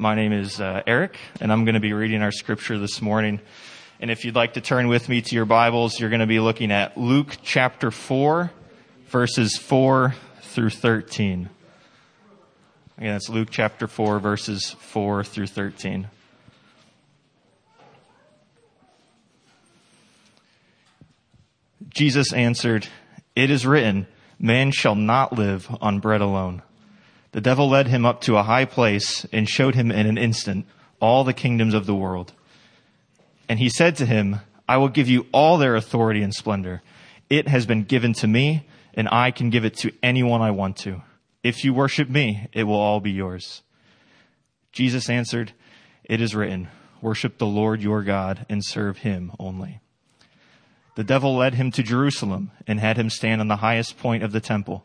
My name is uh, Eric, and I'm going to be reading our scripture this morning. And if you'd like to turn with me to your Bibles, you're going to be looking at Luke chapter 4, verses 4 through 13. Again, that's Luke chapter 4, verses 4 through 13. Jesus answered, It is written, Man shall not live on bread alone. The devil led him up to a high place and showed him in an instant all the kingdoms of the world. And he said to him, I will give you all their authority and splendor. It has been given to me, and I can give it to anyone I want to. If you worship me, it will all be yours. Jesus answered, It is written, Worship the Lord your God and serve him only. The devil led him to Jerusalem and had him stand on the highest point of the temple.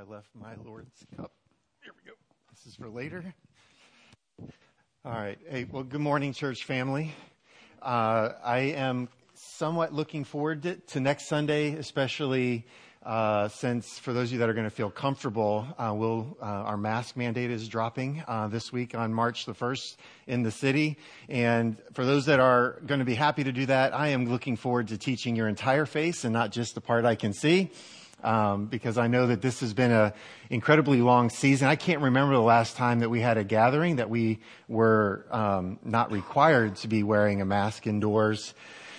I left my Lord's cup. Here we go. This is for later. All right. Hey, well, good morning, church family. Uh, I am somewhat looking forward to, to next Sunday, especially uh, since for those of you that are going to feel comfortable, uh, we'll, uh, our mask mandate is dropping uh, this week on March the 1st in the city. And for those that are going to be happy to do that, I am looking forward to teaching your entire face and not just the part I can see um, because I know that this has been an incredibly long season. I can't remember the last time that we had a gathering that we were um, not required to be wearing a mask indoors.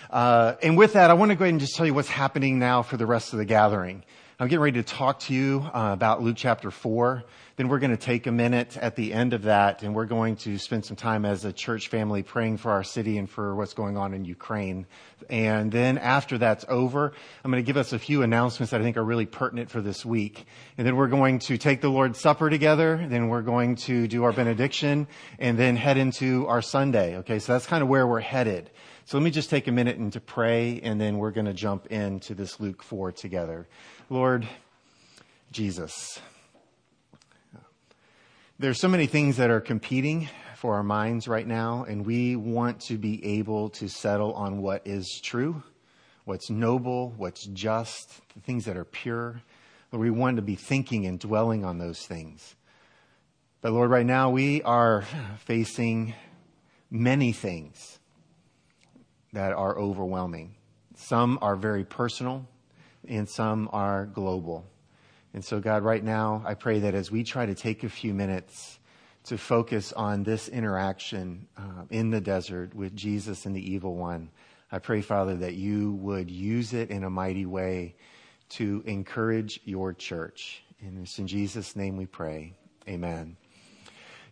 Uh, and with that, I want to go ahead and just tell you what's happening now for the rest of the gathering. I'm getting ready to talk to you uh, about Luke chapter 4. Then we're going to take a minute at the end of that and we're going to spend some time as a church family praying for our city and for what's going on in Ukraine. And then after that's over, I'm going to give us a few announcements that I think are really pertinent for this week. And then we're going to take the Lord's Supper together. Then we're going to do our benediction and then head into our Sunday. Okay. So that's kind of where we're headed. So let me just take a minute and to pray and then we're going to jump into this Luke 4 together. Lord Jesus, there's so many things that are competing for our minds right now, and we want to be able to settle on what is true, what's noble, what's just, the things that are pure. Lord, we want to be thinking and dwelling on those things. But Lord, right now we are facing many things that are overwhelming. Some are very personal, and some are global. And so, God, right now, I pray that as we try to take a few minutes to focus on this interaction uh, in the desert with Jesus and the evil one, I pray, Father, that you would use it in a mighty way to encourage your church. And it's in Jesus' name we pray. Amen.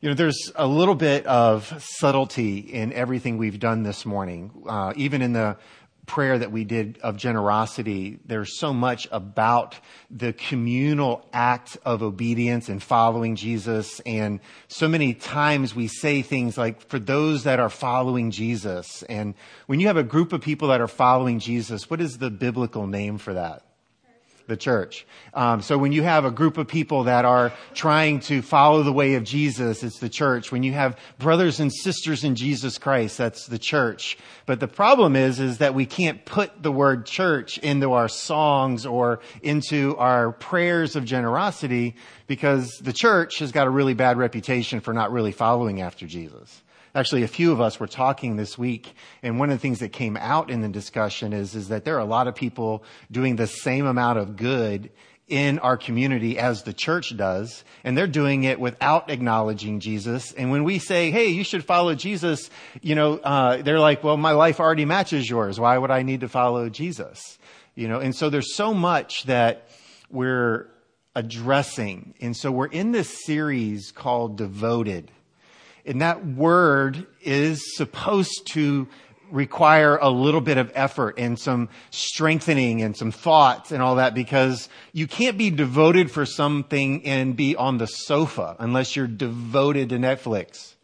You know, there's a little bit of subtlety in everything we've done this morning, uh, even in the prayer that we did of generosity, there's so much about the communal act of obedience and following Jesus. And so many times we say things like, for those that are following Jesus. And when you have a group of people that are following Jesus, what is the biblical name for that? The church. Um, so when you have a group of people that are trying to follow the way of Jesus, it's the church. When you have brothers and sisters in Jesus Christ, that's the church. But the problem is, is that we can't put the word church into our songs or into our prayers of generosity because the church has got a really bad reputation for not really following after Jesus. Actually, a few of us were talking this week, and one of the things that came out in the discussion is, is that there are a lot of people doing the same amount of good in our community as the church does, and they're doing it without acknowledging Jesus. And when we say, "Hey, you should follow Jesus," you know, uh, they're like, "Well, my life already matches yours. Why would I need to follow Jesus?" You know, and so there's so much that we're addressing, and so we're in this series called "Devoted." And that word is supposed to require a little bit of effort and some strengthening and some thoughts and all that because you can't be devoted for something and be on the sofa unless you're devoted to Netflix,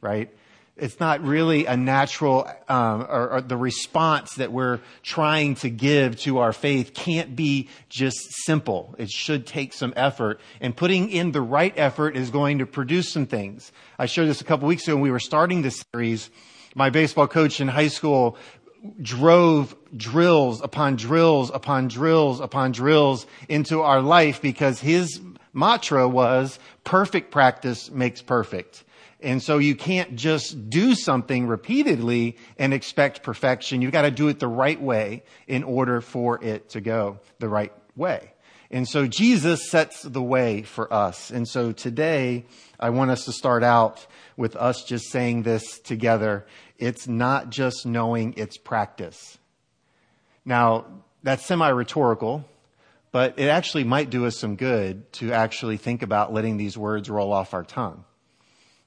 right? It's not really a natural, um, or, or the response that we're trying to give to our faith can't be just simple. It should take some effort. And putting in the right effort is going to produce some things. I showed this a couple weeks ago when we were starting this series. My baseball coach in high school drove drills upon drills upon drills upon drills into our life because his mantra was perfect practice makes perfect. And so you can't just do something repeatedly and expect perfection. You've got to do it the right way in order for it to go the right way. And so Jesus sets the way for us. And so today I want us to start out with us just saying this together. It's not just knowing, it's practice. Now, that's semi-rhetorical, but it actually might do us some good to actually think about letting these words roll off our tongue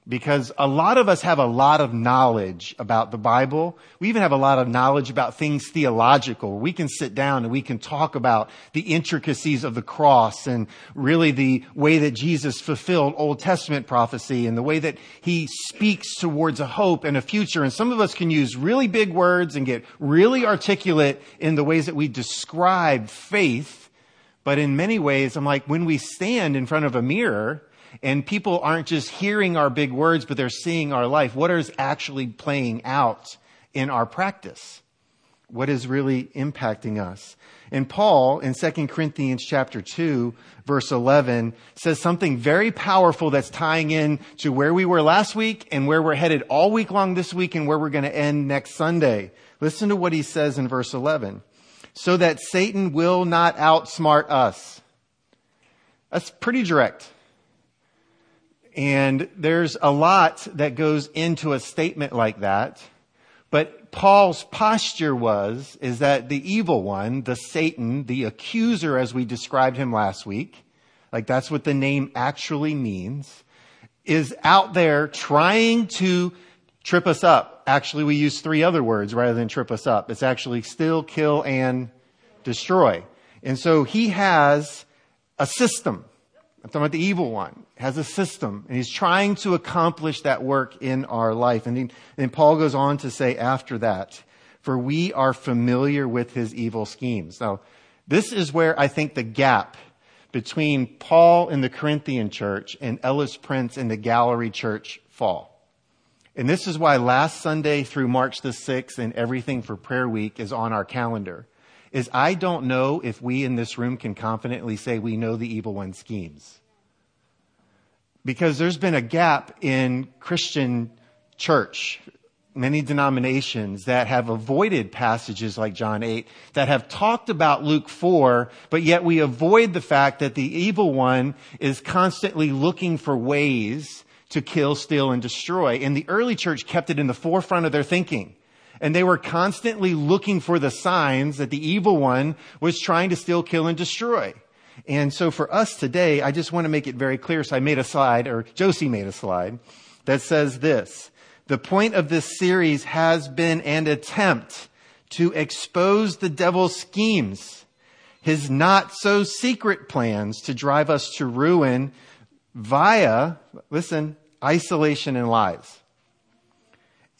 because a lot of us have a lot of knowledge about the Bible. We even have a lot of knowledge about things theological. We can sit down and we can talk about the intricacies of the cross and really the way that Jesus fulfilled Old Testament prophecy and the way that he speaks towards a hope and a future. And some of us can use really big words and get really articulate in the ways that we describe faith. But in many ways, I'm like, when we stand in front of a mirror, and people aren't just hearing our big words, but they're seeing our life. What is actually playing out in our practice? What is really impacting us? And Paul in 2 Corinthians chapter 2 verse 11 says something very powerful that's tying in to where we were last week and where we're headed all week long this week and where we're going to end next Sunday. Listen to what he says in verse 11. So that Satan will not outsmart us. That's pretty direct. And there's a lot that goes into a statement like that. But Paul's posture was, is that the evil one, the Satan, the accuser as we described him last week, like that's what the name actually means, is out there trying to trip us up. Actually, we use three other words rather than trip us up. It's actually still, kill, and destroy. And so he has a system. I'm talking about the evil one, has a system, and he's trying to accomplish that work in our life. And then Paul goes on to say after that, for we are familiar with his evil schemes. Now, this is where I think the gap between Paul in the Corinthian church and Ellis Prince in the Gallery church fall. And this is why last Sunday through March the 6th and everything for prayer week is on our calendar is I don't know if we in this room can confidently say we know the evil one's schemes. Because there's been a gap in Christian church, many denominations that have avoided passages like John 8, that have talked about Luke 4, but yet we avoid the fact that the evil one is constantly looking for ways to kill, steal, and destroy. And the early church kept it in the forefront of their thinking and they were constantly looking for the signs that the evil one was trying to steal, kill, and destroy. And so for us today, I just want to make it very clear. So I made a slide, or Josie made a slide, that says this. The point of this series has been an attempt to expose the devil's schemes, his not so secret plans to drive us to ruin via, listen, isolation and lies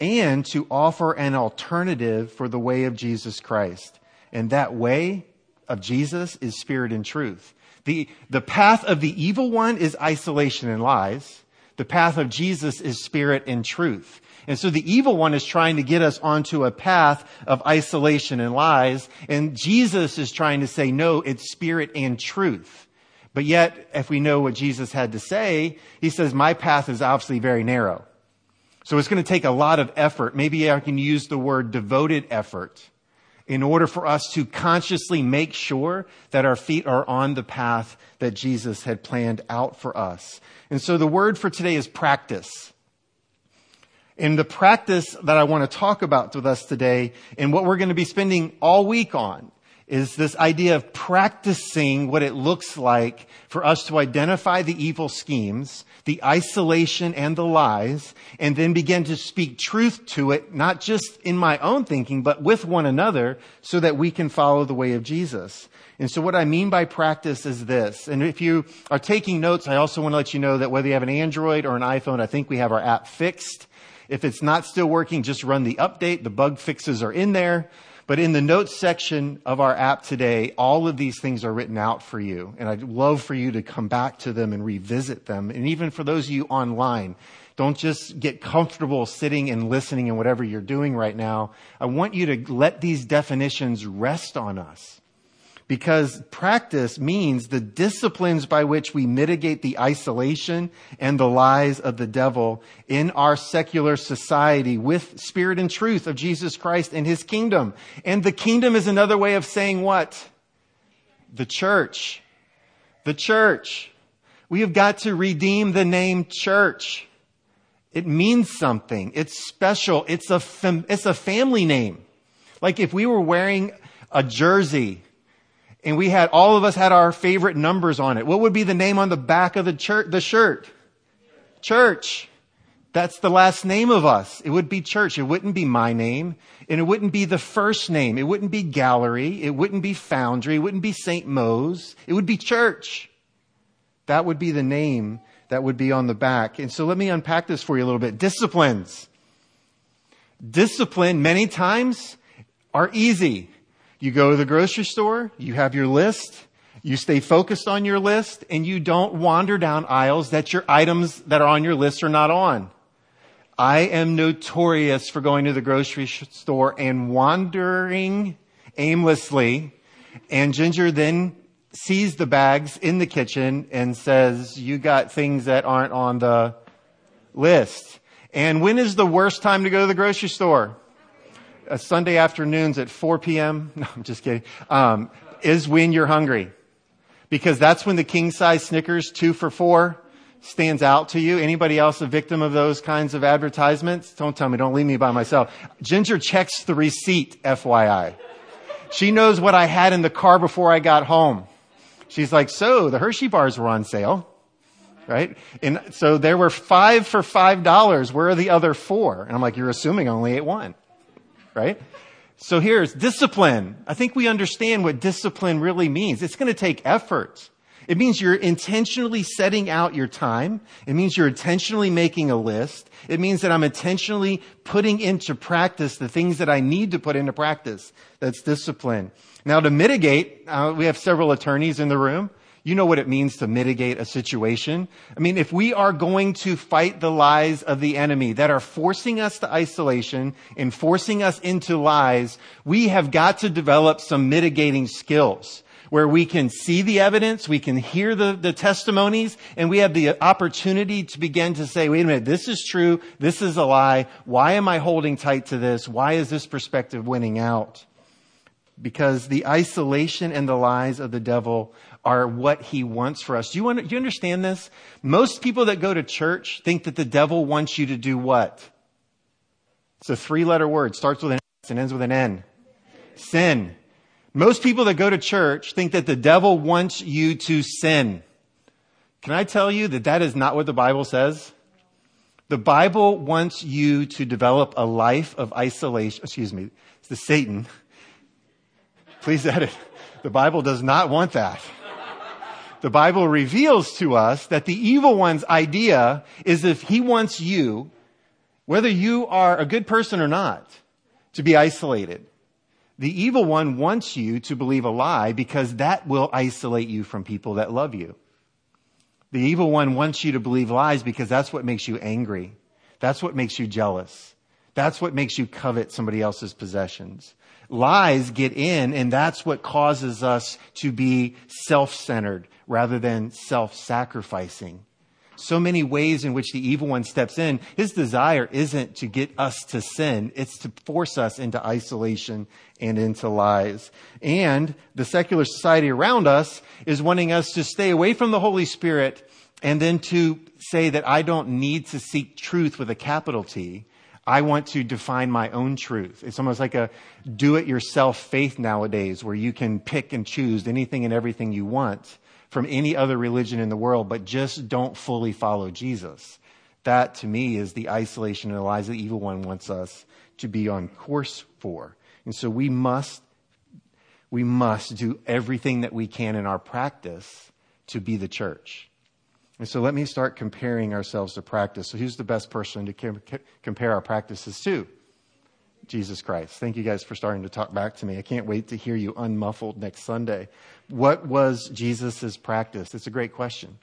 and to offer an alternative for the way of Jesus Christ. And that way of Jesus is spirit and truth. The, the path of the evil one is isolation and lies. The path of Jesus is spirit and truth. And so the evil one is trying to get us onto a path of isolation and lies. And Jesus is trying to say, no, it's spirit and truth. But yet, if we know what Jesus had to say, he says, my path is obviously very narrow. So it's going to take a lot of effort. Maybe I can use the word devoted effort in order for us to consciously make sure that our feet are on the path that Jesus had planned out for us. And so the word for today is practice. And the practice that I want to talk about with us today and what we're going to be spending all week on is this idea of practicing what it looks like for us to identify the evil schemes, the isolation and the lies, and then begin to speak truth to it, not just in my own thinking, but with one another so that we can follow the way of Jesus. And so what I mean by practice is this. And if you are taking notes, I also want to let you know that whether you have an Android or an iPhone, I think we have our app fixed. If it's not still working, just run the update. The bug fixes are in there. But in the notes section of our app today, all of these things are written out for you. And I'd love for you to come back to them and revisit them. And even for those of you online, don't just get comfortable sitting and listening in whatever you're doing right now. I want you to let these definitions rest on us because practice means the disciplines by which we mitigate the isolation and the lies of the devil in our secular society with spirit and truth of Jesus Christ and his kingdom. And the kingdom is another way of saying what? The church. The church. We have got to redeem the name church. It means something. It's special. It's a, fam- it's a family name. Like if we were wearing a jersey and we had, all of us had our favorite numbers on it. What would be the name on the back of the church, the shirt? Church. That's the last name of us. It would be church. It wouldn't be my name. And it wouldn't be the first name. It wouldn't be gallery. It wouldn't be foundry. It wouldn't be St. Mo's. It would be church. That would be the name that would be on the back. And so let me unpack this for you a little bit. Disciplines. Discipline many times are easy. You go to the grocery store, you have your list, you stay focused on your list, and you don't wander down aisles that your items that are on your list are not on. I am notorious for going to the grocery store and wandering aimlessly, and Ginger then sees the bags in the kitchen and says, you got things that aren't on the list. And when is the worst time to go to the grocery store? Uh, Sunday afternoons at 4 p.m. No, I'm just kidding. Um, is when you're hungry, because that's when the king size Snickers two for four stands out to you. Anybody else a victim of those kinds of advertisements? Don't tell me. Don't leave me by myself. Ginger checks the receipt, FYI. She knows what I had in the car before I got home. She's like, so the Hershey bars were on sale right? And so there were five for five dollars. Where are the other four? And I'm like, you're assuming I only ate one right? So here's discipline. I think we understand what discipline really means. It's going to take effort. It means you're intentionally setting out your time. It means you're intentionally making a list. It means that I'm intentionally putting into practice the things that I need to put into practice. That's discipline. Now to mitigate, uh, we have several attorneys in the room. You know what it means to mitigate a situation. I mean, if we are going to fight the lies of the enemy that are forcing us to isolation and forcing us into lies, we have got to develop some mitigating skills where we can see the evidence, we can hear the, the testimonies, and we have the opportunity to begin to say, wait a minute, this is true, this is a lie, why am I holding tight to this? Why is this perspective winning out? Because the isolation and the lies of the devil are what he wants for us. Do you, do you understand this? Most people that go to church think that the devil wants you to do what? It's a three letter word, starts with an S and ends with an N. Sin. Most people that go to church think that the devil wants you to sin. Can I tell you that that is not what the Bible says? The Bible wants you to develop a life of isolation. Excuse me. It's the Satan. Please edit. The Bible does not want that the Bible reveals to us that the evil one's idea is if he wants you, whether you are a good person or not, to be isolated. The evil one wants you to believe a lie because that will isolate you from people that love you. The evil one wants you to believe lies because that's what makes you angry. That's what makes you jealous. That's what makes you covet somebody else's possessions. Lies get in and that's what causes us to be self-centered, rather than self-sacrificing. So many ways in which the evil one steps in. His desire isn't to get us to sin. It's to force us into isolation and into lies. And the secular society around us is wanting us to stay away from the Holy Spirit and then to say that I don't need to seek truth with a capital T. I want to define my own truth. It's almost like a do it yourself faith nowadays where you can pick and choose anything and everything you want from any other religion in the world, but just don't fully follow Jesus. That to me is the isolation and the lies the evil one wants us to be on course for. And so we must, we must do everything that we can in our practice to be the church. And so let me start comparing ourselves to practice. So who's the best person to com- compare our practices to? Jesus Christ. Thank you guys for starting to talk back to me. I can't wait to hear you unmuffled next Sunday. What was Jesus' practice? It's a great question.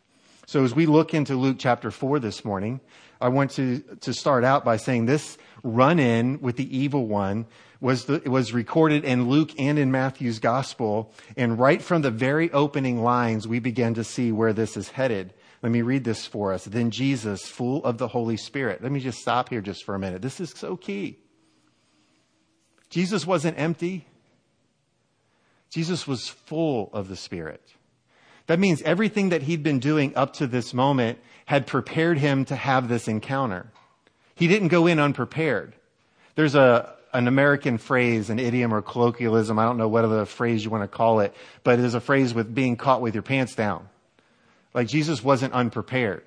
So as we look into Luke chapter 4 this morning, I want to, to start out by saying this run in with the evil one was, the, was recorded in Luke and in Matthew's gospel. And right from the very opening lines, we begin to see where this is headed. Let me read this for us. Then Jesus, full of the Holy Spirit. Let me just stop here just for a minute. This is so key. Jesus wasn't empty. Jesus was full of the Spirit. That means everything that he'd been doing up to this moment had prepared him to have this encounter. He didn't go in unprepared. There's a, an American phrase, an idiom or colloquialism. I don't know what other phrase you want to call it, but it is a phrase with being caught with your pants down. Like Jesus wasn't unprepared.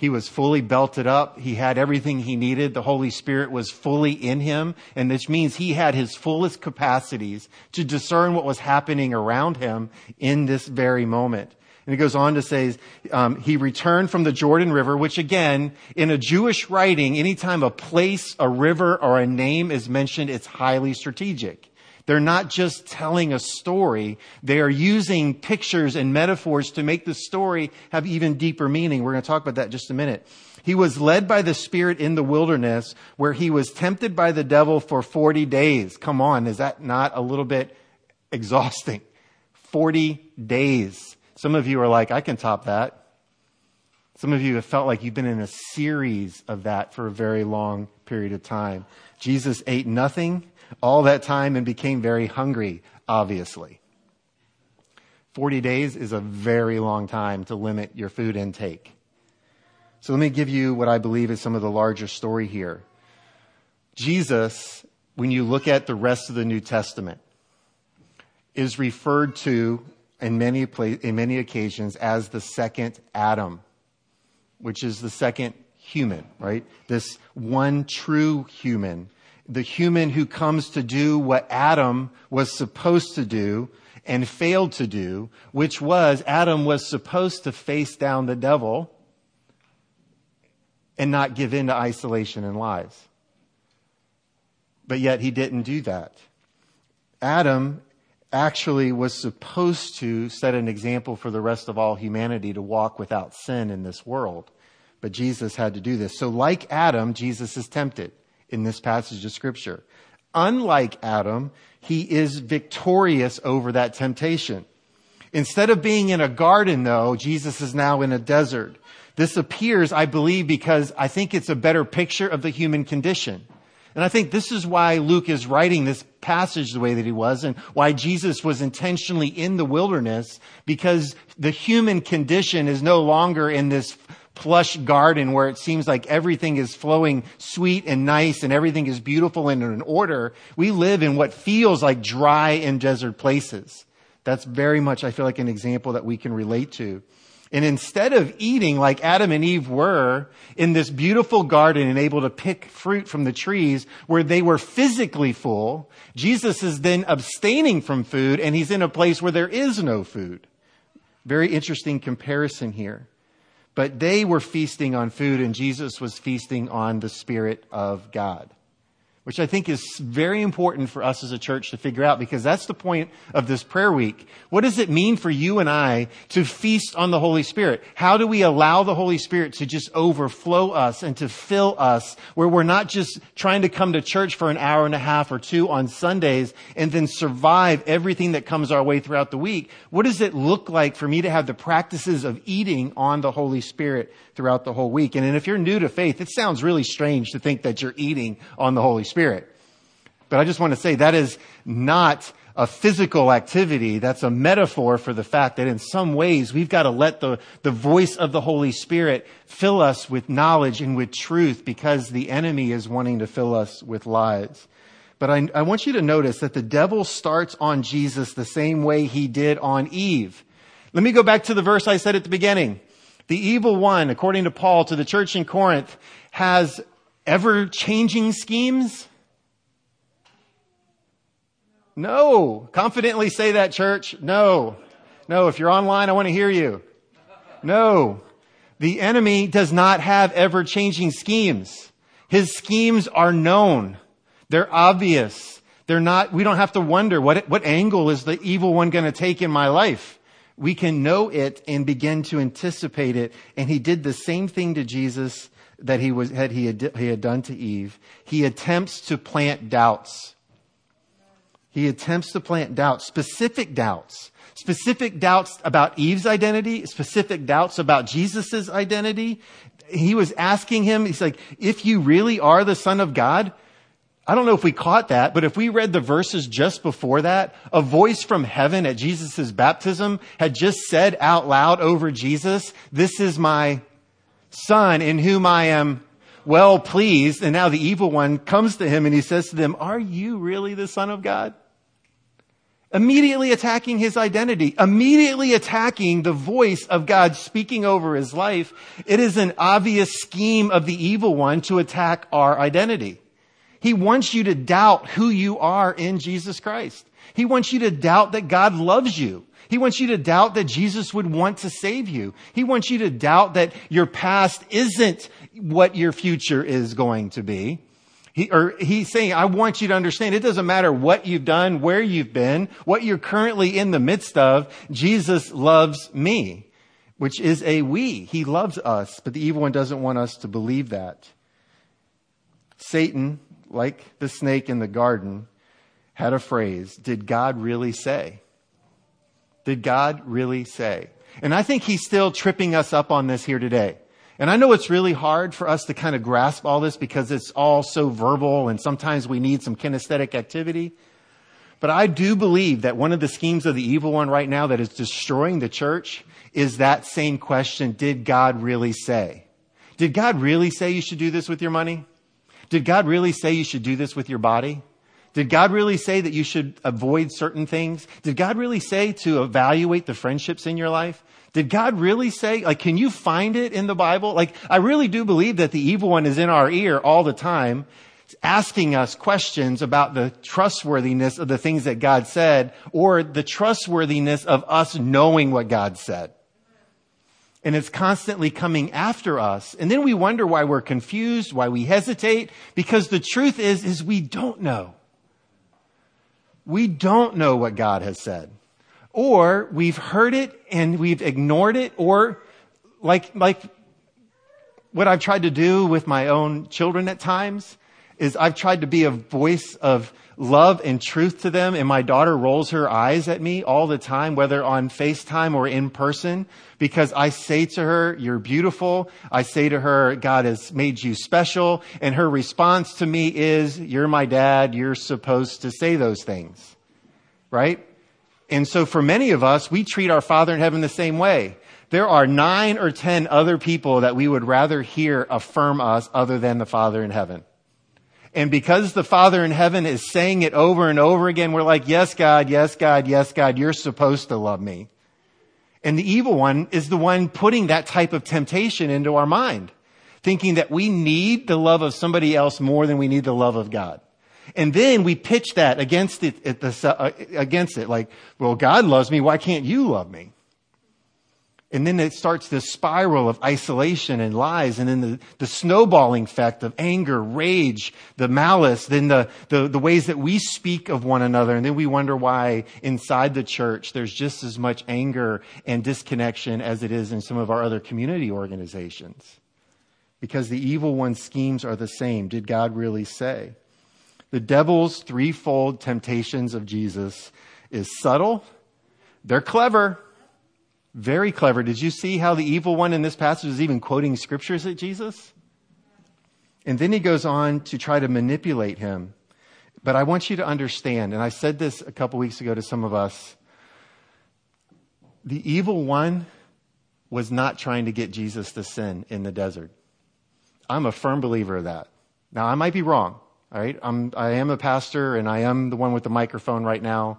He was fully belted up. He had everything he needed. The Holy Spirit was fully in him. And this means he had his fullest capacities to discern what was happening around him in this very moment. And he goes on to say, um, he returned from the Jordan River, which again, in a Jewish writing, anytime a place, a river, or a name is mentioned, it's highly strategic. They're not just telling a story. They are using pictures and metaphors to make the story have even deeper meaning. We're going to talk about that in just a minute. He was led by the Spirit in the wilderness where he was tempted by the devil for 40 days. Come on, is that not a little bit exhausting? 40 days. Some of you are like, I can top that. Some of you have felt like you've been in a series of that for a very long period of time. Jesus ate nothing all that time and became very hungry, obviously. 40 days is a very long time to limit your food intake. So let me give you what I believe is some of the larger story here. Jesus, when you look at the rest of the New Testament, is referred to in many, in many occasions as the second Adam, which is the second human, right? This one true human the human who comes to do what Adam was supposed to do and failed to do, which was Adam was supposed to face down the devil and not give in to isolation and lies. But yet he didn't do that. Adam actually was supposed to set an example for the rest of all humanity to walk without sin in this world. But Jesus had to do this. So like Adam, Jesus is tempted in this passage of scripture. Unlike Adam, he is victorious over that temptation. Instead of being in a garden though, Jesus is now in a desert. This appears, I believe, because I think it's a better picture of the human condition. And I think this is why Luke is writing this passage the way that he was and why Jesus was intentionally in the wilderness because the human condition is no longer in this plush garden where it seems like everything is flowing sweet and nice and everything is beautiful and in order. We live in what feels like dry and desert places. That's very much, I feel like, an example that we can relate to. And instead of eating like Adam and Eve were in this beautiful garden and able to pick fruit from the trees where they were physically full, Jesus is then abstaining from food and he's in a place where there is no food. Very interesting comparison here. But they were feasting on food, and Jesus was feasting on the Spirit of God which I think is very important for us as a church to figure out because that's the point of this prayer week. What does it mean for you and I to feast on the Holy Spirit? How do we allow the Holy Spirit to just overflow us and to fill us where we're not just trying to come to church for an hour and a half or two on Sundays and then survive everything that comes our way throughout the week? What does it look like for me to have the practices of eating on the Holy Spirit throughout the whole week? And if you're new to faith, it sounds really strange to think that you're eating on the Holy Spirit. But I just want to say that is not a physical activity. That's a metaphor for the fact that in some ways we've got to let the, the voice of the Holy Spirit fill us with knowledge and with truth because the enemy is wanting to fill us with lies. But I, I want you to notice that the devil starts on Jesus the same way he did on Eve. Let me go back to the verse I said at the beginning. The evil one, according to Paul to the church in Corinth, has ever changing schemes? No. Confidently say that, church. No. No. If you're online, I want to hear you. No. The enemy does not have ever changing schemes. His schemes are known. They're obvious. They're not, we don't have to wonder what, what angle is the evil one going to take in my life. We can know it and begin to anticipate it. And he did the same thing to Jesus that he was, had, he had, he had done to Eve. He attempts to plant doubts. He attempts to plant doubts, specific doubts, specific doubts about Eve's identity, specific doubts about Jesus' identity. He was asking him, he's like, if you really are the son of God, I don't know if we caught that, but if we read the verses just before that, a voice from heaven at Jesus' baptism had just said out loud over Jesus, this is my son in whom I am well pleased. And now the evil one comes to him and he says to them, are you really the son of God? Immediately attacking his identity, immediately attacking the voice of God speaking over his life. It is an obvious scheme of the evil one to attack our identity. He wants you to doubt who you are in Jesus Christ. He wants you to doubt that God loves you. He wants you to doubt that Jesus would want to save you. He wants you to doubt that your past isn't what your future is going to be. He, or he's saying, I want you to understand it doesn't matter what you've done, where you've been, what you're currently in the midst of. Jesus loves me, which is a we. He loves us, but the evil one doesn't want us to believe that. Satan like the snake in the garden, had a phrase Did God really say? Did God really say? And I think he's still tripping us up on this here today. And I know it's really hard for us to kind of grasp all this because it's all so verbal and sometimes we need some kinesthetic activity. But I do believe that one of the schemes of the evil one right now that is destroying the church is that same question Did God really say? Did God really say you should do this with your money? Did God really say you should do this with your body? Did God really say that you should avoid certain things? Did God really say to evaluate the friendships in your life? Did God really say, like, can you find it in the Bible? Like, I really do believe that the evil one is in our ear all the time, asking us questions about the trustworthiness of the things that God said or the trustworthiness of us knowing what God said and it's constantly coming after us. And then we wonder why we're confused, why we hesitate, because the truth is, is we don't know. We don't know what God has said. Or we've heard it and we've ignored it, or like, like what I've tried to do with my own children at times is I've tried to be a voice of love and truth to them. And my daughter rolls her eyes at me all the time, whether on FaceTime or in person, because I say to her, you're beautiful. I say to her, God has made you special. And her response to me is, you're my dad. You're supposed to say those things. Right? And so for many of us, we treat our Father in heaven the same way. There are nine or ten other people that we would rather hear affirm us other than the Father in heaven. And because the Father in heaven is saying it over and over again, we're like, yes, God, yes, God, yes, God, you're supposed to love me. And the evil one is the one putting that type of temptation into our mind, thinking that we need the love of somebody else more than we need the love of God. And then we pitch that against it, uh, against it, like, well, God loves me. Why can't you love me? And then it starts this spiral of isolation and lies, and then the, the snowballing effect of anger, rage, the malice, then the, the, the ways that we speak of one another. And then we wonder why inside the church there's just as much anger and disconnection as it is in some of our other community organizations. Because the evil one's schemes are the same. Did God really say? The devil's threefold temptations of Jesus is subtle, they're clever, very clever. Did you see how the evil one in this passage is even quoting scriptures at Jesus? And then he goes on to try to manipulate him. But I want you to understand, and I said this a couple weeks ago to some of us the evil one was not trying to get Jesus to sin in the desert. I'm a firm believer of that. Now, I might be wrong, all right? I'm, I am a pastor and I am the one with the microphone right now.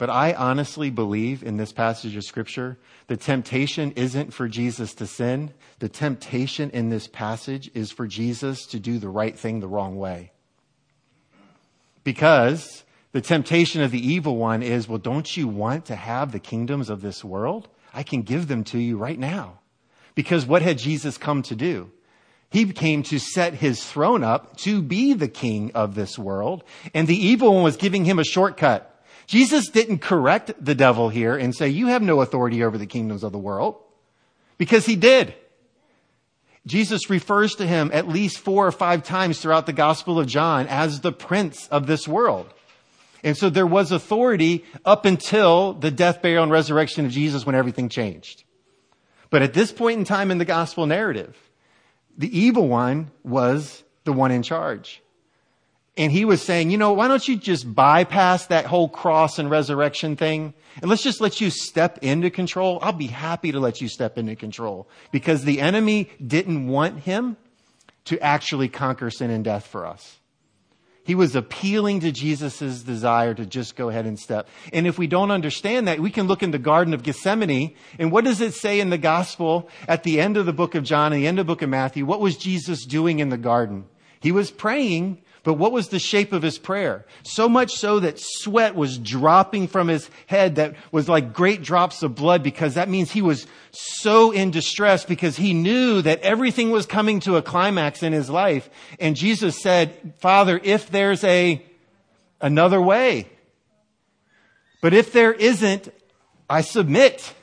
But I honestly believe in this passage of scripture, the temptation isn't for Jesus to sin. The temptation in this passage is for Jesus to do the right thing the wrong way. Because the temptation of the evil one is, well, don't you want to have the kingdoms of this world? I can give them to you right now. Because what had Jesus come to do? He came to set his throne up to be the king of this world, and the evil one was giving him a shortcut. Jesus didn't correct the devil here and say, you have no authority over the kingdoms of the world, because he did. Jesus refers to him at least four or five times throughout the Gospel of John as the prince of this world. And so there was authority up until the death, burial, and resurrection of Jesus when everything changed. But at this point in time in the gospel narrative, the evil one was the one in charge. And he was saying, you know, why don't you just bypass that whole cross and resurrection thing? And let's just let you step into control. I'll be happy to let you step into control because the enemy didn't want him to actually conquer sin and death for us. He was appealing to Jesus' desire to just go ahead and step. And if we don't understand that, we can look in the Garden of Gethsemane. And what does it say in the gospel at the end of the book of John and the end of the book of Matthew? What was Jesus doing in the garden? He was praying but what was the shape of his prayer? So much so that sweat was dropping from his head that was like great drops of blood because that means he was so in distress because he knew that everything was coming to a climax in his life. And Jesus said, Father, if there's a, another way, but if there isn't, I submit.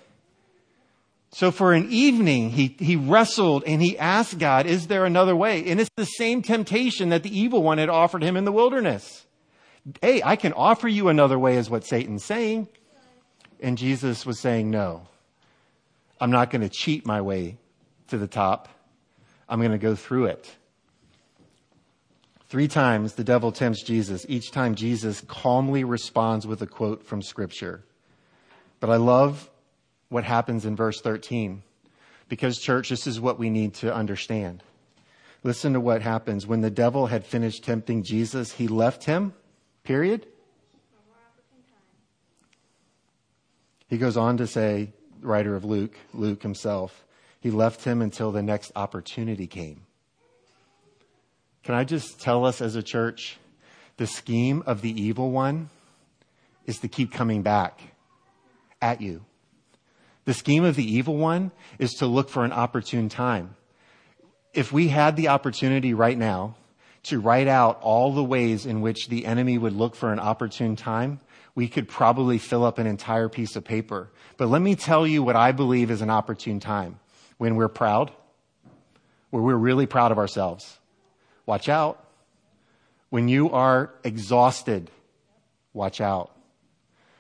So for an evening, he, he wrestled and he asked God, is there another way? And it's the same temptation that the evil one had offered him in the wilderness. Hey, I can offer you another way is what Satan's saying. And Jesus was saying, no, I'm not going to cheat my way to the top. I'm going to go through it. Three times the devil tempts Jesus. Each time Jesus calmly responds with a quote from scripture. But I love what happens in verse 13. Because, church, this is what we need to understand. Listen to what happens. When the devil had finished tempting Jesus, he left him, period. He goes on to say, writer of Luke, Luke himself, he left him until the next opportunity came. Can I just tell us as a church, the scheme of the evil one is to keep coming back at you. The scheme of the evil one is to look for an opportune time. If we had the opportunity right now to write out all the ways in which the enemy would look for an opportune time, we could probably fill up an entire piece of paper. But let me tell you what I believe is an opportune time. When we're proud, where we're really proud of ourselves. Watch out. When you are exhausted, watch out.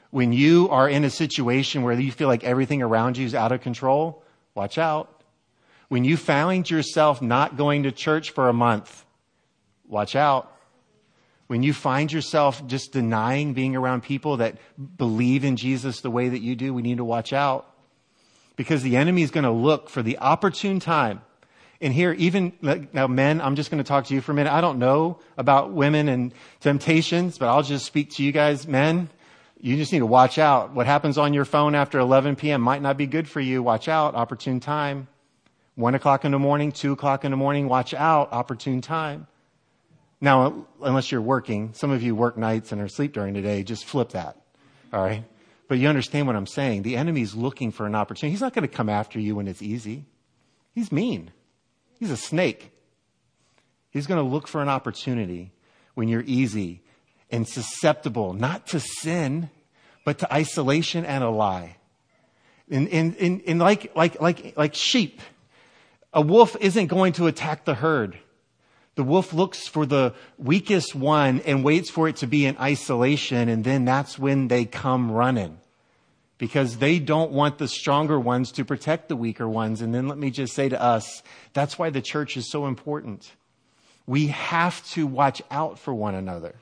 When you are in a situation where you feel like everything around you is out of control, watch out. When you find yourself not going to church for a month, watch out. When you find yourself just denying being around people that believe in Jesus the way that you do, we need to watch out. Because the enemy is going to look for the opportune time. And here, even now, men, I'm just going to talk to you for a minute. I don't know about women and temptations, but I'll just speak to you guys, men. You just need to watch out. What happens on your phone after 11 p.m. might not be good for you. Watch out. Opportune time. One o'clock in the morning, two o'clock in the morning. Watch out. Opportune time. Now, unless you're working, some of you work nights and are asleep during the day, just flip that. All right. But you understand what I'm saying. The enemy's looking for an opportunity. He's not going to come after you when it's easy. He's mean. He's a snake. He's going to look for an opportunity when you're easy and susceptible, not to sin, but to isolation and a lie. And, and, and, and like, like, like, like sheep, a wolf isn't going to attack the herd. The wolf looks for the weakest one and waits for it to be in isolation, and then that's when they come running. Because they don't want the stronger ones to protect the weaker ones. And then let me just say to us, that's why the church is so important. We have to watch out for one another.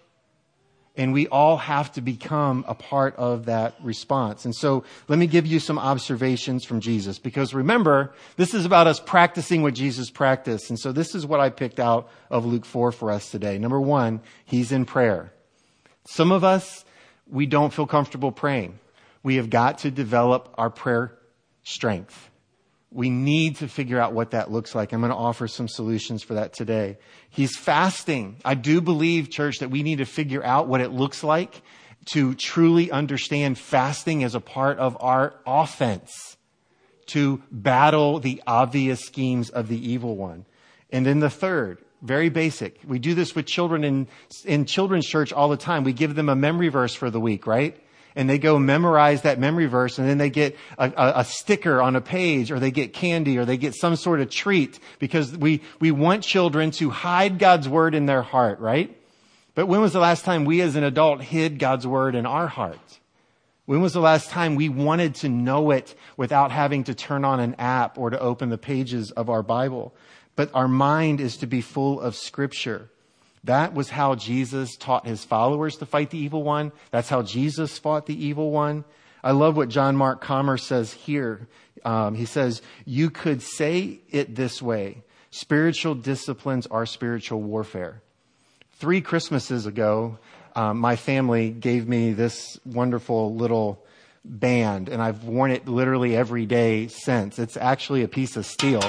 And we all have to become a part of that response. And so let me give you some observations from Jesus because remember, this is about us practicing what Jesus practiced. And so this is what I picked out of Luke 4 for us today. Number one, he's in prayer. Some of us, we don't feel comfortable praying. We have got to develop our prayer strength. We need to figure out what that looks like. I'm going to offer some solutions for that today. He's fasting. I do believe, church, that we need to figure out what it looks like to truly understand fasting as a part of our offense to battle the obvious schemes of the evil one. And then the third, very basic. We do this with children in, in children's church all the time. We give them a memory verse for the week, right? And they go memorize that memory verse and then they get a, a, a, sticker on a page or they get candy or they get some sort of treat because we, we want children to hide God's word in their heart, right? But when was the last time we as an adult hid God's word in our heart? When was the last time we wanted to know it without having to turn on an app or to open the pages of our Bible? But our mind is to be full of scripture. That was how Jesus taught his followers to fight the evil one. That's how Jesus fought the evil one. I love what John Mark Comer says here. Um, he says, You could say it this way spiritual disciplines are spiritual warfare. Three Christmases ago, um, my family gave me this wonderful little band, and I've worn it literally every day since. It's actually a piece of steel.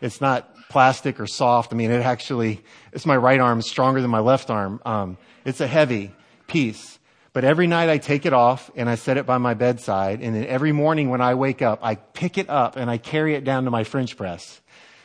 It's not plastic or soft. I mean, it actually, it's my right arm, stronger than my left arm. Um, it's a heavy piece. But every night I take it off and I set it by my bedside. And then every morning when I wake up, I pick it up and I carry it down to my French press.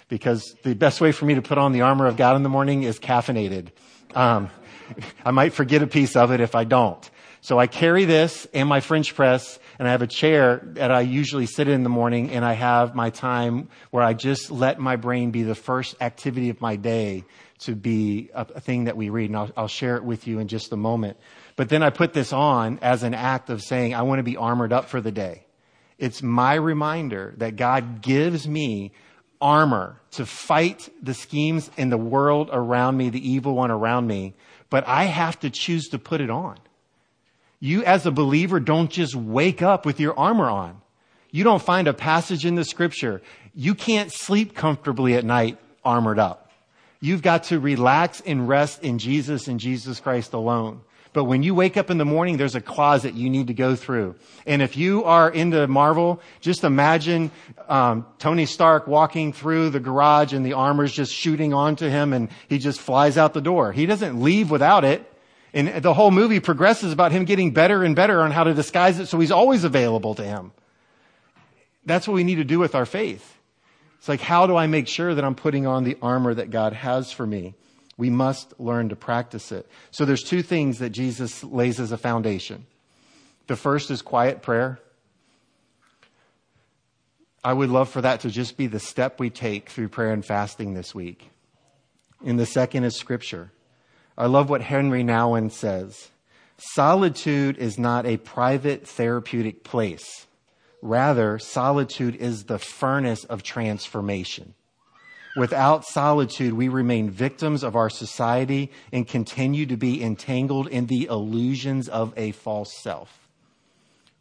Because the best way for me to put on the armor of God in the morning is caffeinated. Um, I might forget a piece of it if I don't. So I carry this and my French press and I have a chair that I usually sit in the morning and I have my time where I just let my brain be the first activity of my day to be a, a thing that we read. And I'll, I'll share it with you in just a moment. But then I put this on as an act of saying, I want to be armored up for the day. It's my reminder that God gives me armor to fight the schemes in the world around me, the evil one around me, but I have to choose to put it on. You as a believer don't just wake up with your armor on. You don't find a passage in the scripture. You can't sleep comfortably at night armored up. You've got to relax and rest in Jesus and Jesus Christ alone. But when you wake up in the morning, there's a closet you need to go through. And if you are into Marvel, just imagine um, Tony Stark walking through the garage and the armor's just shooting onto him and he just flies out the door. He doesn't leave without it. And the whole movie progresses about him getting better and better on how to disguise it so he's always available to him. That's what we need to do with our faith. It's like, how do I make sure that I'm putting on the armor that God has for me? We must learn to practice it. So there's two things that Jesus lays as a foundation. The first is quiet prayer. I would love for that to just be the step we take through prayer and fasting this week. And the second is scripture. I love what Henri Nouwen says. Solitude is not a private therapeutic place. Rather, solitude is the furnace of transformation. Without solitude, we remain victims of our society and continue to be entangled in the illusions of a false self.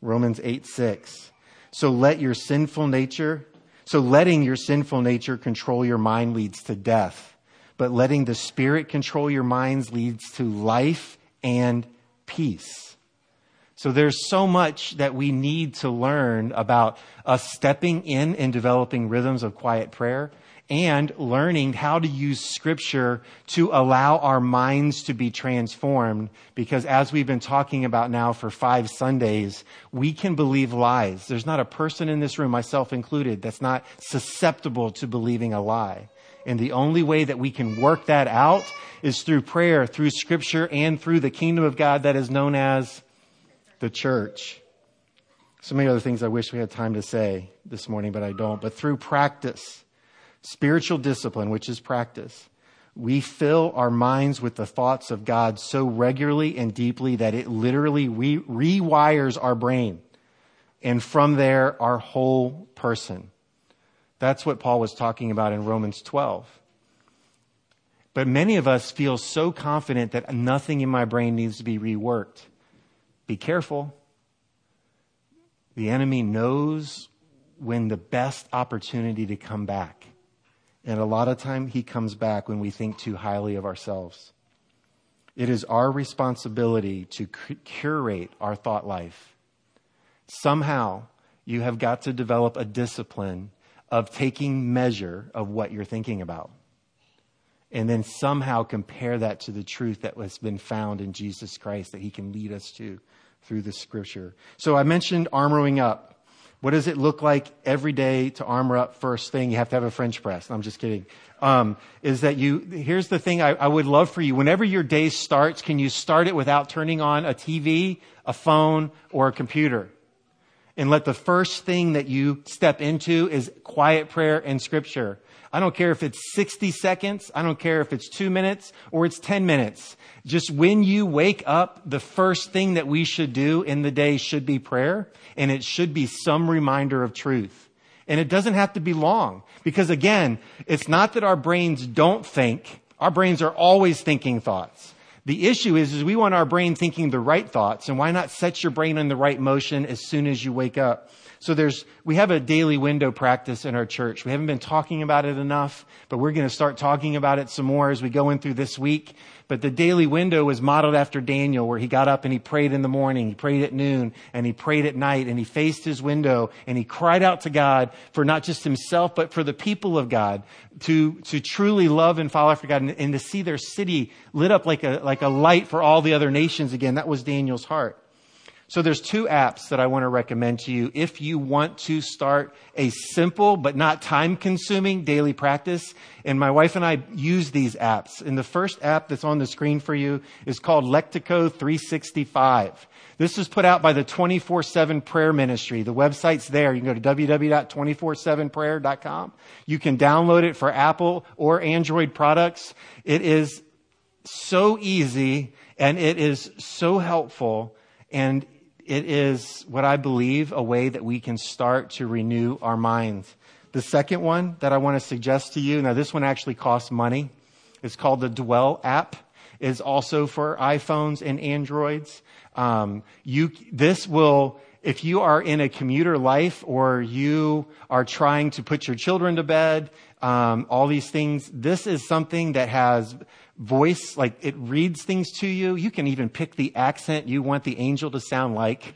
Romans 8 6. So let your sinful nature, so letting your sinful nature control your mind leads to death but letting the Spirit control your minds leads to life and peace. So there's so much that we need to learn about us stepping in and developing rhythms of quiet prayer and learning how to use scripture to allow our minds to be transformed. Because as we've been talking about now for five Sundays, we can believe lies. There's not a person in this room, myself included, that's not susceptible to believing a lie. And the only way that we can work that out is through prayer, through scripture, and through the kingdom of God that is known as the church. So many other things I wish we had time to say this morning, but I don't. But through practice, spiritual discipline, which is practice, we fill our minds with the thoughts of God so regularly and deeply that it literally re- rewires our brain. And from there, our whole person. That's what Paul was talking about in Romans 12. But many of us feel so confident that nothing in my brain needs to be reworked. Be careful. The enemy knows when the best opportunity to come back. And a lot of time he comes back when we think too highly of ourselves. It is our responsibility to curate our thought life. Somehow you have got to develop a discipline of taking measure of what you're thinking about. And then somehow compare that to the truth that has been found in Jesus Christ that he can lead us to through the scripture. So I mentioned armoring up. What does it look like every day to armor up first thing? You have to have a French press. I'm just kidding. Um, is that you, here's the thing I, I would love for you. Whenever your day starts, can you start it without turning on a TV, a phone, or a computer? And let the first thing that you step into is quiet prayer and scripture. I don't care if it's 60 seconds. I don't care if it's two minutes or it's 10 minutes. Just when you wake up, the first thing that we should do in the day should be prayer and it should be some reminder of truth. And it doesn't have to be long because again, it's not that our brains don't think. Our brains are always thinking thoughts. The issue is, is we want our brain thinking the right thoughts and why not set your brain in the right motion as soon as you wake up? So there's, we have a daily window practice in our church. We haven't been talking about it enough, but we're going to start talking about it some more as we go in through this week. But the daily window was modeled after Daniel, where he got up and he prayed in the morning, he prayed at noon, and he prayed at night, and he faced his window, and he cried out to God for not just himself, but for the people of God to, to truly love and follow after God and, and to see their city lit up like a, like a light for all the other nations again. That was Daniel's heart. So there's two apps that I want to recommend to you if you want to start a simple but not time consuming daily practice. And my wife and I use these apps. And the first app that's on the screen for you is called Lectio 365. This is put out by the 24-7 prayer ministry. The website's there. You can go to www.247prayer.com. You can download it for Apple or Android products. It is so easy and it is so helpful and it is what I believe a way that we can start to renew our minds. The second one that I want to suggest to you, now this one actually costs money. It's called the Dwell app. Is also for iPhones and Androids. Um, you, this will, if you are in a commuter life or you are trying to put your children to bed, um, all these things, this is something that has voice, like it reads things to you. You can even pick the accent you want the angel to sound like,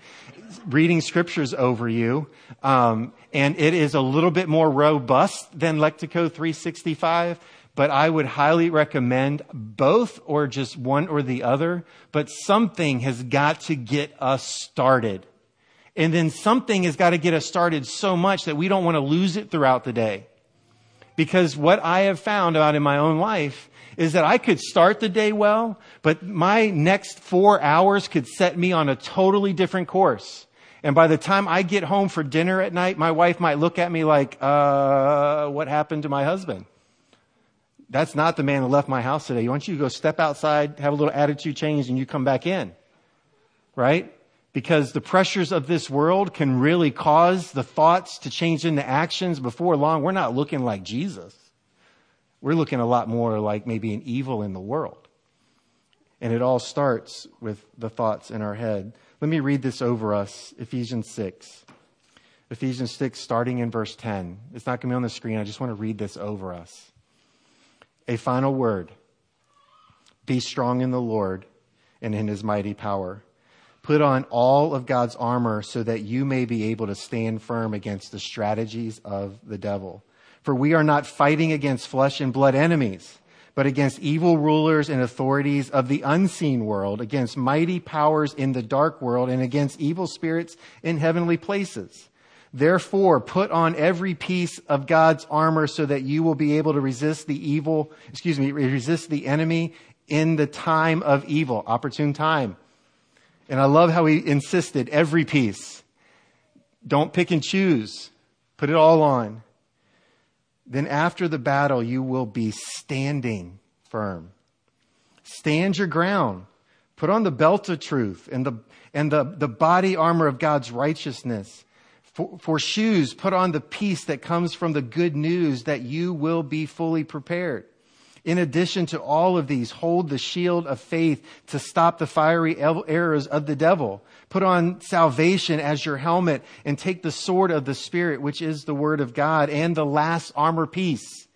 reading scriptures over you. Um, and it is a little bit more robust than Lectio 365, but I would highly recommend both or just one or the other. But something has got to get us started. And then something has got to get us started so much that we don't want to lose it throughout the day. Because what I have found out in my own life is that I could start the day well, but my next four hours could set me on a totally different course. And by the time I get home for dinner at night, my wife might look at me like, uh, what happened to my husband? That's not the man who left my house today. Why don't you go step outside, have a little attitude change, and you come back in? Right? Because the pressures of this world can really cause the thoughts to change into actions. Before long, we're not looking like Jesus. We're looking a lot more like maybe an evil in the world. And it all starts with the thoughts in our head. Let me read this over us Ephesians 6. Ephesians 6, starting in verse 10. It's not going to be on the screen. I just want to read this over us. A final word Be strong in the Lord and in his mighty power. Put on all of God's armor so that you may be able to stand firm against the strategies of the devil. For we are not fighting against flesh and blood enemies, but against evil rulers and authorities of the unseen world, against mighty powers in the dark world, and against evil spirits in heavenly places. Therefore, put on every piece of God's armor so that you will be able to resist the evil, excuse me, resist the enemy in the time of evil, opportune time. And I love how he insisted every piece. Don't pick and choose. Put it all on then after the battle, you will be standing firm. Stand your ground. Put on the belt of truth and the, and the, the body armor of God's righteousness. For, for shoes, put on the peace that comes from the good news that you will be fully prepared. In addition to all of these, hold the shield of faith to stop the fiery arrows of the devil. Put on salvation as your helmet and take the sword of the Spirit, which is the word of God, and the last armor piece.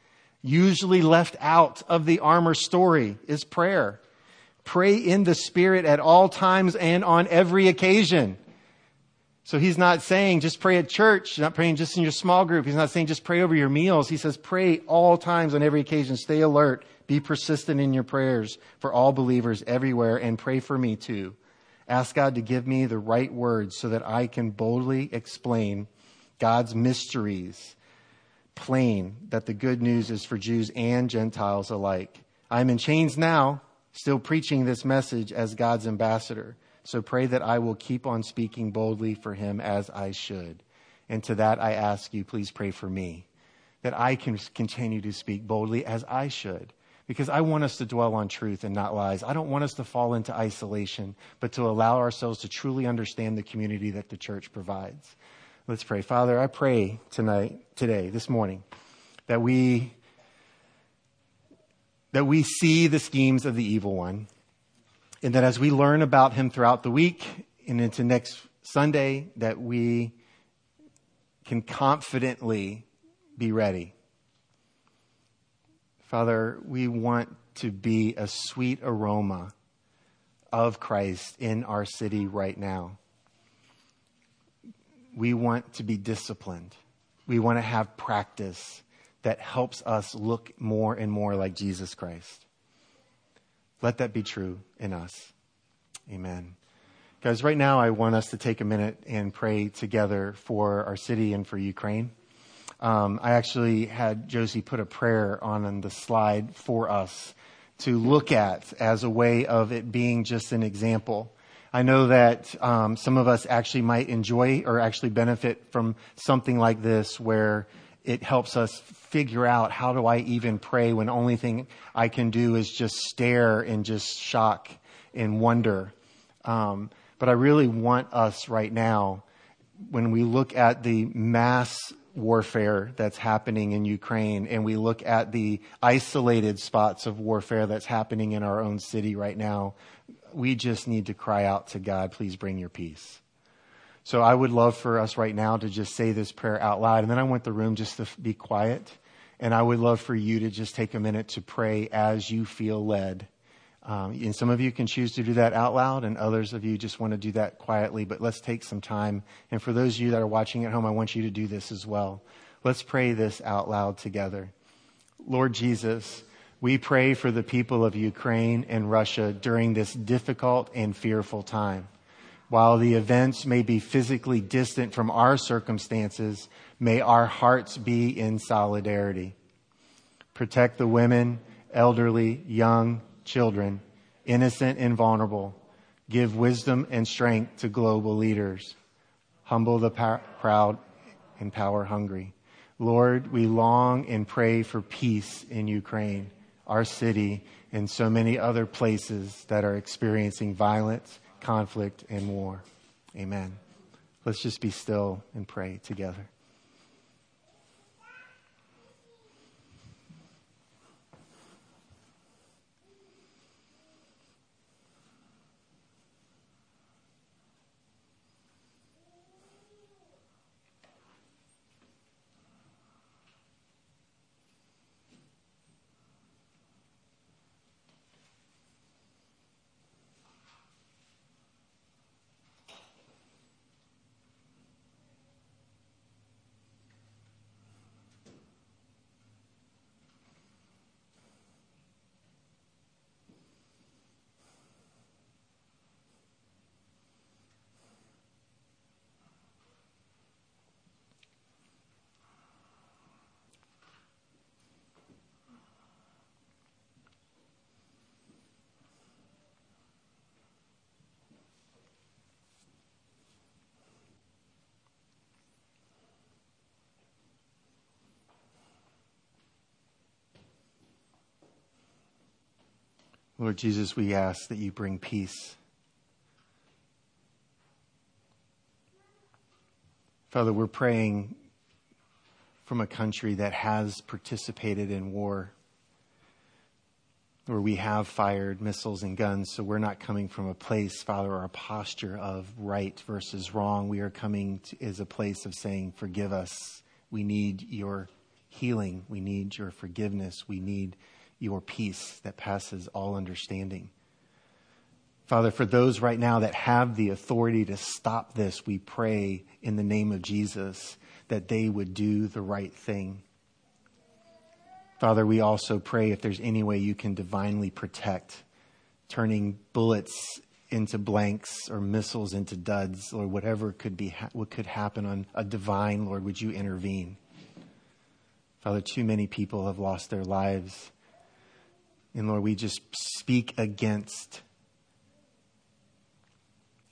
Usually left out of the armor story is prayer. Pray in the Spirit at all times and on every occasion. So he's not saying just pray at church, he's not praying just in your small group. He's not saying just pray over your meals. He says pray all times on every occasion. Stay alert. Be persistent in your prayers for all believers everywhere and pray for me too. Ask God to give me the right words so that I can boldly explain God's mysteries, plain that the good news is for Jews and Gentiles alike. I'm in chains now, still preaching this message as God's ambassador. So pray that I will keep on speaking boldly for him as I should. And to that I ask you, please pray for me, that I can continue to speak boldly as I should because I want us to dwell on truth and not lies. I don't want us to fall into isolation, but to allow ourselves to truly understand the community that the church provides. Let's pray. Father, I pray tonight, today, this morning, that we that we see the schemes of the evil one, and that as we learn about him throughout the week and into next Sunday, that we can confidently be ready Father, we want to be a sweet aroma of Christ in our city right now. We want to be disciplined. We want to have practice that helps us look more and more like Jesus Christ. Let that be true in us. Amen. Guys, right now I want us to take a minute and pray together for our city and for Ukraine. Um, I actually had Josie put a prayer on the slide for us to look at as a way of it being just an example. I know that um, some of us actually might enjoy or actually benefit from something like this where it helps us figure out how do I even pray when only thing I can do is just stare and just shock and wonder. Um, but I really want us right now, when we look at the mass warfare that's happening in Ukraine and we look at the isolated spots of warfare that's happening in our own city right now, we just need to cry out to God, please bring your peace. So I would love for us right now to just say this prayer out loud. And then I want the room just to be quiet. And I would love for you to just take a minute to pray as you feel led. Um, and some of you can choose to do that out loud, and others of you just want to do that quietly. But let's take some time. And for those of you that are watching at home, I want you to do this as well. Let's pray this out loud together. Lord Jesus, we pray for the people of Ukraine and Russia during this difficult and fearful time. While the events may be physically distant from our circumstances, may our hearts be in solidarity. Protect the women, elderly, young, children, innocent and vulnerable. Give wisdom and strength to global leaders. Humble the proud and power hungry. Lord, we long and pray for peace in Ukraine, our city, and so many other places that are experiencing violence, conflict, and war. Amen. Let's just be still and pray together. Lord Jesus, we ask that you bring peace. Father, we're praying from a country that has participated in war. where we have fired missiles and guns. So we're not coming from a place, Father, or a posture of right versus wrong. We are coming to, as a place of saying, Forgive us. We need your healing. We need your forgiveness. We need your peace that passes all understanding. Father, for those right now that have the authority to stop this, we pray in the name of Jesus that they would do the right thing. Father, we also pray if there's any way you can divinely protect, turning bullets into blanks or missiles into duds or whatever could be what could happen on a divine Lord, would you intervene? Father, too many people have lost their lives. And Lord, we just speak against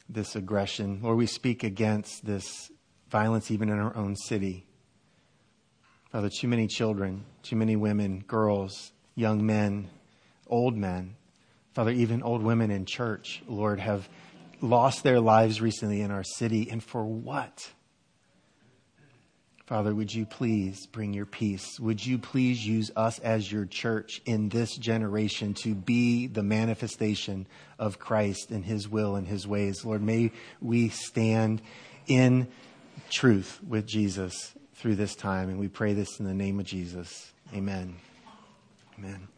this aggression. Lord, we speak against this violence even in our own city. Father, too many children, too many women, girls, young men, old men, Father, even old women in church, Lord, have lost their lives recently in our city. And for what? Father, would you please bring your peace? Would you please use us as your church in this generation to be the manifestation of Christ and his will and his ways? Lord, may we stand in truth with Jesus through this time. And we pray this in the name of Jesus. Amen. Amen.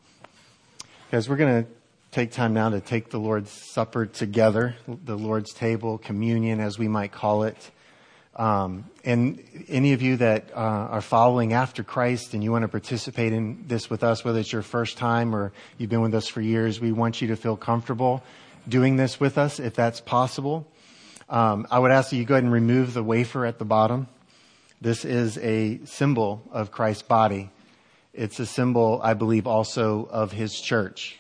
Guys, we're going to take time now to take the Lord's Supper together, the Lord's table, communion, as we might call it. Um, and any of you that uh, are following after Christ and you want to participate in this with us, whether it's your first time or you've been with us for years, we want you to feel comfortable doing this with us if that's possible. Um, I would ask that you go ahead and remove the wafer at the bottom. This is a symbol of Christ's body. It's a symbol, I believe, also of his church.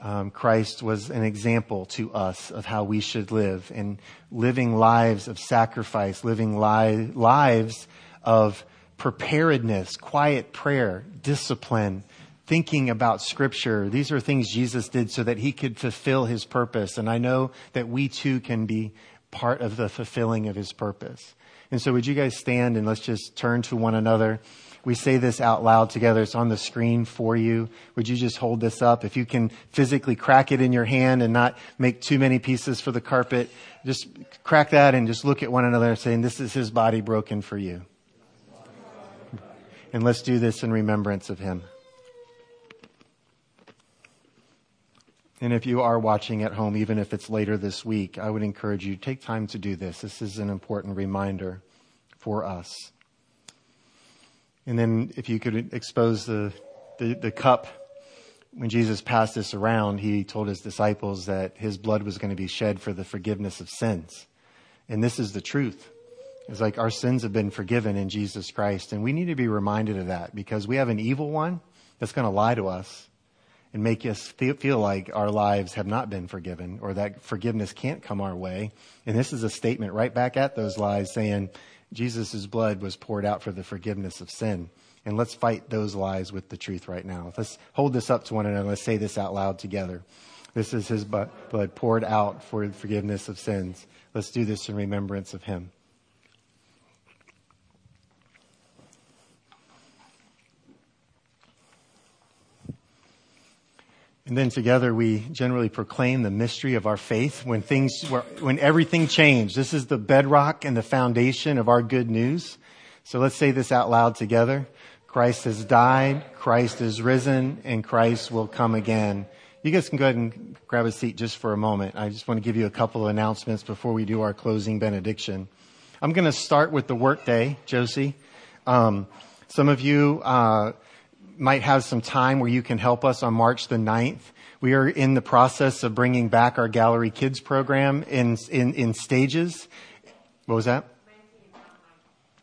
Um, Christ was an example to us of how we should live and living lives of sacrifice, living li- lives of preparedness, quiet prayer, discipline, thinking about scripture. These are things Jesus did so that he could fulfill his purpose. And I know that we too can be part of the fulfilling of his purpose. And so would you guys stand and let's just turn to one another. We say this out loud together. It's on the screen for you. Would you just hold this up? If you can physically crack it in your hand and not make too many pieces for the carpet, just crack that and just look at one another saying, this is his body broken for you. And let's do this in remembrance of him. And if you are watching at home, even if it's later this week, I would encourage you to take time to do this. This is an important reminder for us. And then if you could expose the, the, the cup, when Jesus passed this around, he told his disciples that his blood was going to be shed for the forgiveness of sins. And this is the truth. It's like our sins have been forgiven in Jesus Christ. And we need to be reminded of that because we have an evil one that's going to lie to us and make us feel like our lives have not been forgiven or that forgiveness can't come our way. And this is a statement right back at those lies saying Jesus' blood was poured out for the forgiveness of sin. And let's fight those lies with the truth right now. Let's hold this up to one another. Let's say this out loud together. This is his blood poured out for the forgiveness of sins. Let's do this in remembrance of him. And then together we generally proclaim the mystery of our faith when things, when everything changed. This is the bedrock and the foundation of our good news. So let's say this out loud together. Christ has died, Christ is risen, and Christ will come again. You guys can go ahead and grab a seat just for a moment. I just want to give you a couple of announcements before we do our closing benediction. I'm going to start with the workday, Josie. Um, some of you, uh, might have some time where you can help us on March the 9th. We are in the process of bringing back our Gallery Kids program in, in, in stages. What was that?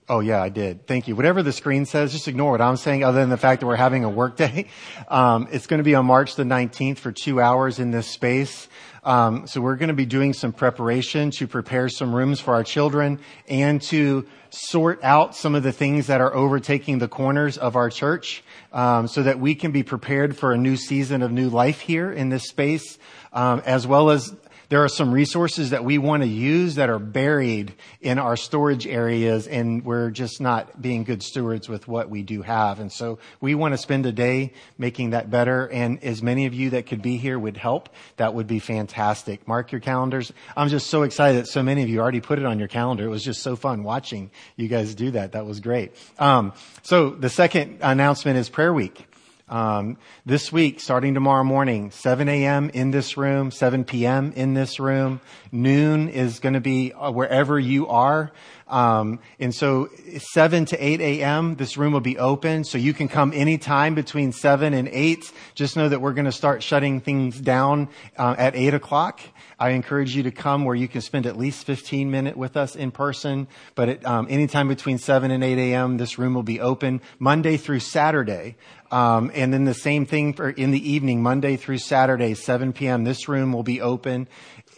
Oh yeah, I did. Thank you. Whatever the screen says, just ignore what I'm saying other than the fact that we're having a work day. Um, it's going to be on March the 19th for two hours in this space. Um, so we're going to be doing some preparation to prepare some rooms for our children and to sort out some of the things that are overtaking the corners of our church um, so that we can be prepared for a new season of new life here in this space, um, as well as there are some resources that we want to use that are buried in our storage areas and we're just not being good stewards with what we do have. And so we want to spend a day making that better. And as many of you that could be here would help, that would be fantastic. Mark your calendars. I'm just so excited that so many of you already put it on your calendar. It was just so fun watching you guys do that. That was great. Um, so the second announcement is prayer week. Um, this week, starting tomorrow morning, 7 a.m. in this room, 7 p.m. in this room. Noon is going to be uh, wherever you are. Um, and so 7 to 8 a.m., this room will be open. So you can come anytime between 7 and 8. Just know that we're going to start shutting things down uh, at 8 o'clock. I encourage you to come where you can spend at least 15 minutes with us in person. But at, um, anytime between 7 and 8 a.m., this room will be open Monday through Saturday. Um, and then the same thing for in the evening, Monday through Saturday, 7 p.m. This room will be open.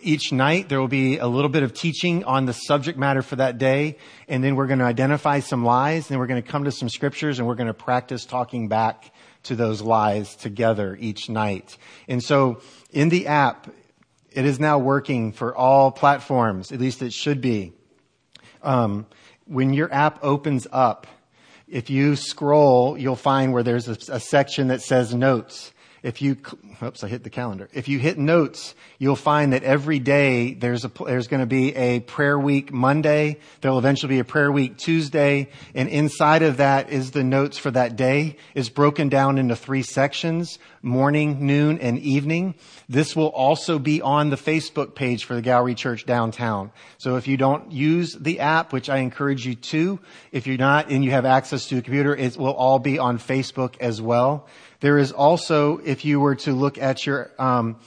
Each night there will be a little bit of teaching on the subject matter for that day. And then we're going to identify some lies. And we're going to come to some scriptures and we're going to practice talking back to those lies together each night. And so in the app, it is now working for all platforms. At least it should be. Um, when your app opens up, if you scroll, you'll find where there's a, a section that says notes. If you, oops, I hit the calendar. If you hit notes, you'll find that every day there's a, there's going to be a prayer week Monday. There'll eventually be a prayer week Tuesday. And inside of that is the notes for that day is broken down into three sections, morning, noon, and evening. This will also be on the Facebook page for the Gallery Church downtown. So if you don't use the app, which I encourage you to, if you're not and you have access to a computer, it will all be on Facebook as well. There is also, if you were to look at your um,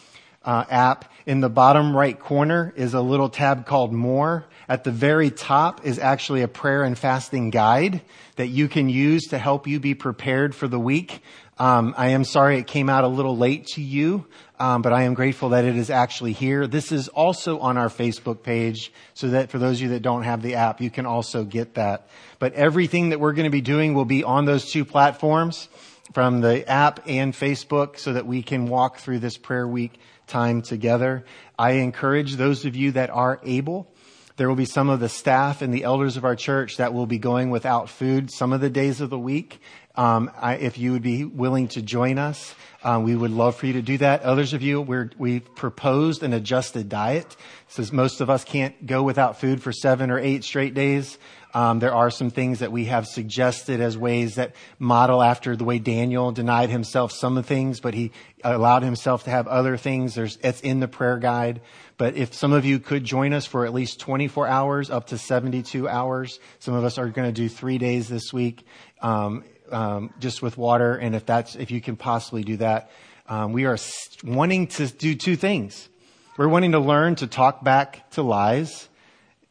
uh, app, in the bottom right corner is a little tab called More. At the very top is actually a prayer and fasting guide that you can use to help you be prepared for the week. Um, I am sorry it came out a little late to you, um, but I am grateful that it is actually here. This is also on our Facebook page, so that for those of you that don't have the app, you can also get that. But everything that we're going to be doing will be on those two platforms from the app and Facebook so that we can walk through this prayer week time together. I encourage those of you that are able, there will be some of the staff and the elders of our church that will be going without food some of the days of the week. Um, I, if you would be willing to join us, uh, we would love for you to do that. Others of you, we have proposed an adjusted diet. since most of us can't go without food for seven or eight straight days. Um, there are some things that we have suggested as ways that model after the way Daniel denied himself some things, but he allowed himself to have other things. There's, it's in the prayer guide. But if some of you could join us for at least 24 hours, up to 72 hours, some of us are going to do three days this week, um, um, just with water. And if that's, if you can possibly do that, um, we are wanting to do two things. We're wanting to learn to talk back to lies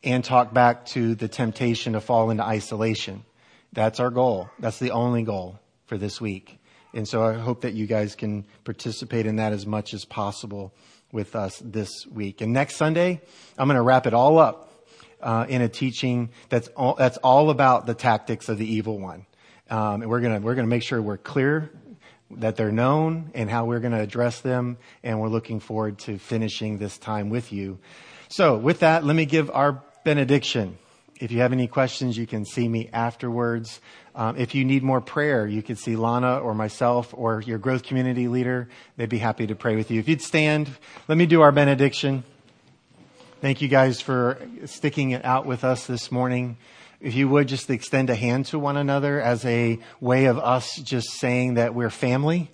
and talk back to the temptation to fall into isolation. That's our goal. That's the only goal for this week. And so I hope that you guys can participate in that as much as possible with us this week. And next Sunday, I'm going to wrap it all up uh, in a teaching that's all, that's all about the tactics of the evil one. Um, and we're going to we're going to make sure we're clear that they're known and how we're going to address them. And we're looking forward to finishing this time with you. So with that, let me give our benediction. If you have any questions, you can see me afterwards. Um, if you need more prayer, you can see Lana or myself or your growth community leader. They'd be happy to pray with you. If you'd stand, let me do our benediction. Thank you guys for sticking it out with us this morning. If you would just extend a hand to one another as a way of us just saying that we're family.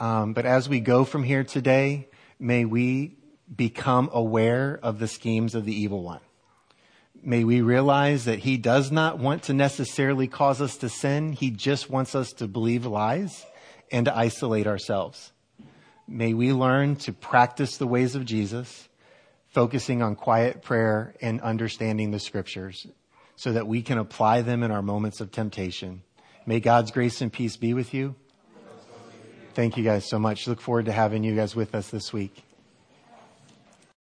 Um, but as we go from here today, may we become aware of the schemes of the evil one may we realize that he does not want to necessarily cause us to sin. He just wants us to believe lies and to isolate ourselves. May we learn to practice the ways of Jesus, focusing on quiet prayer and understanding the scriptures so that we can apply them in our moments of temptation. May God's grace and peace be with you. Thank you guys so much. Look forward to having you guys with us this week.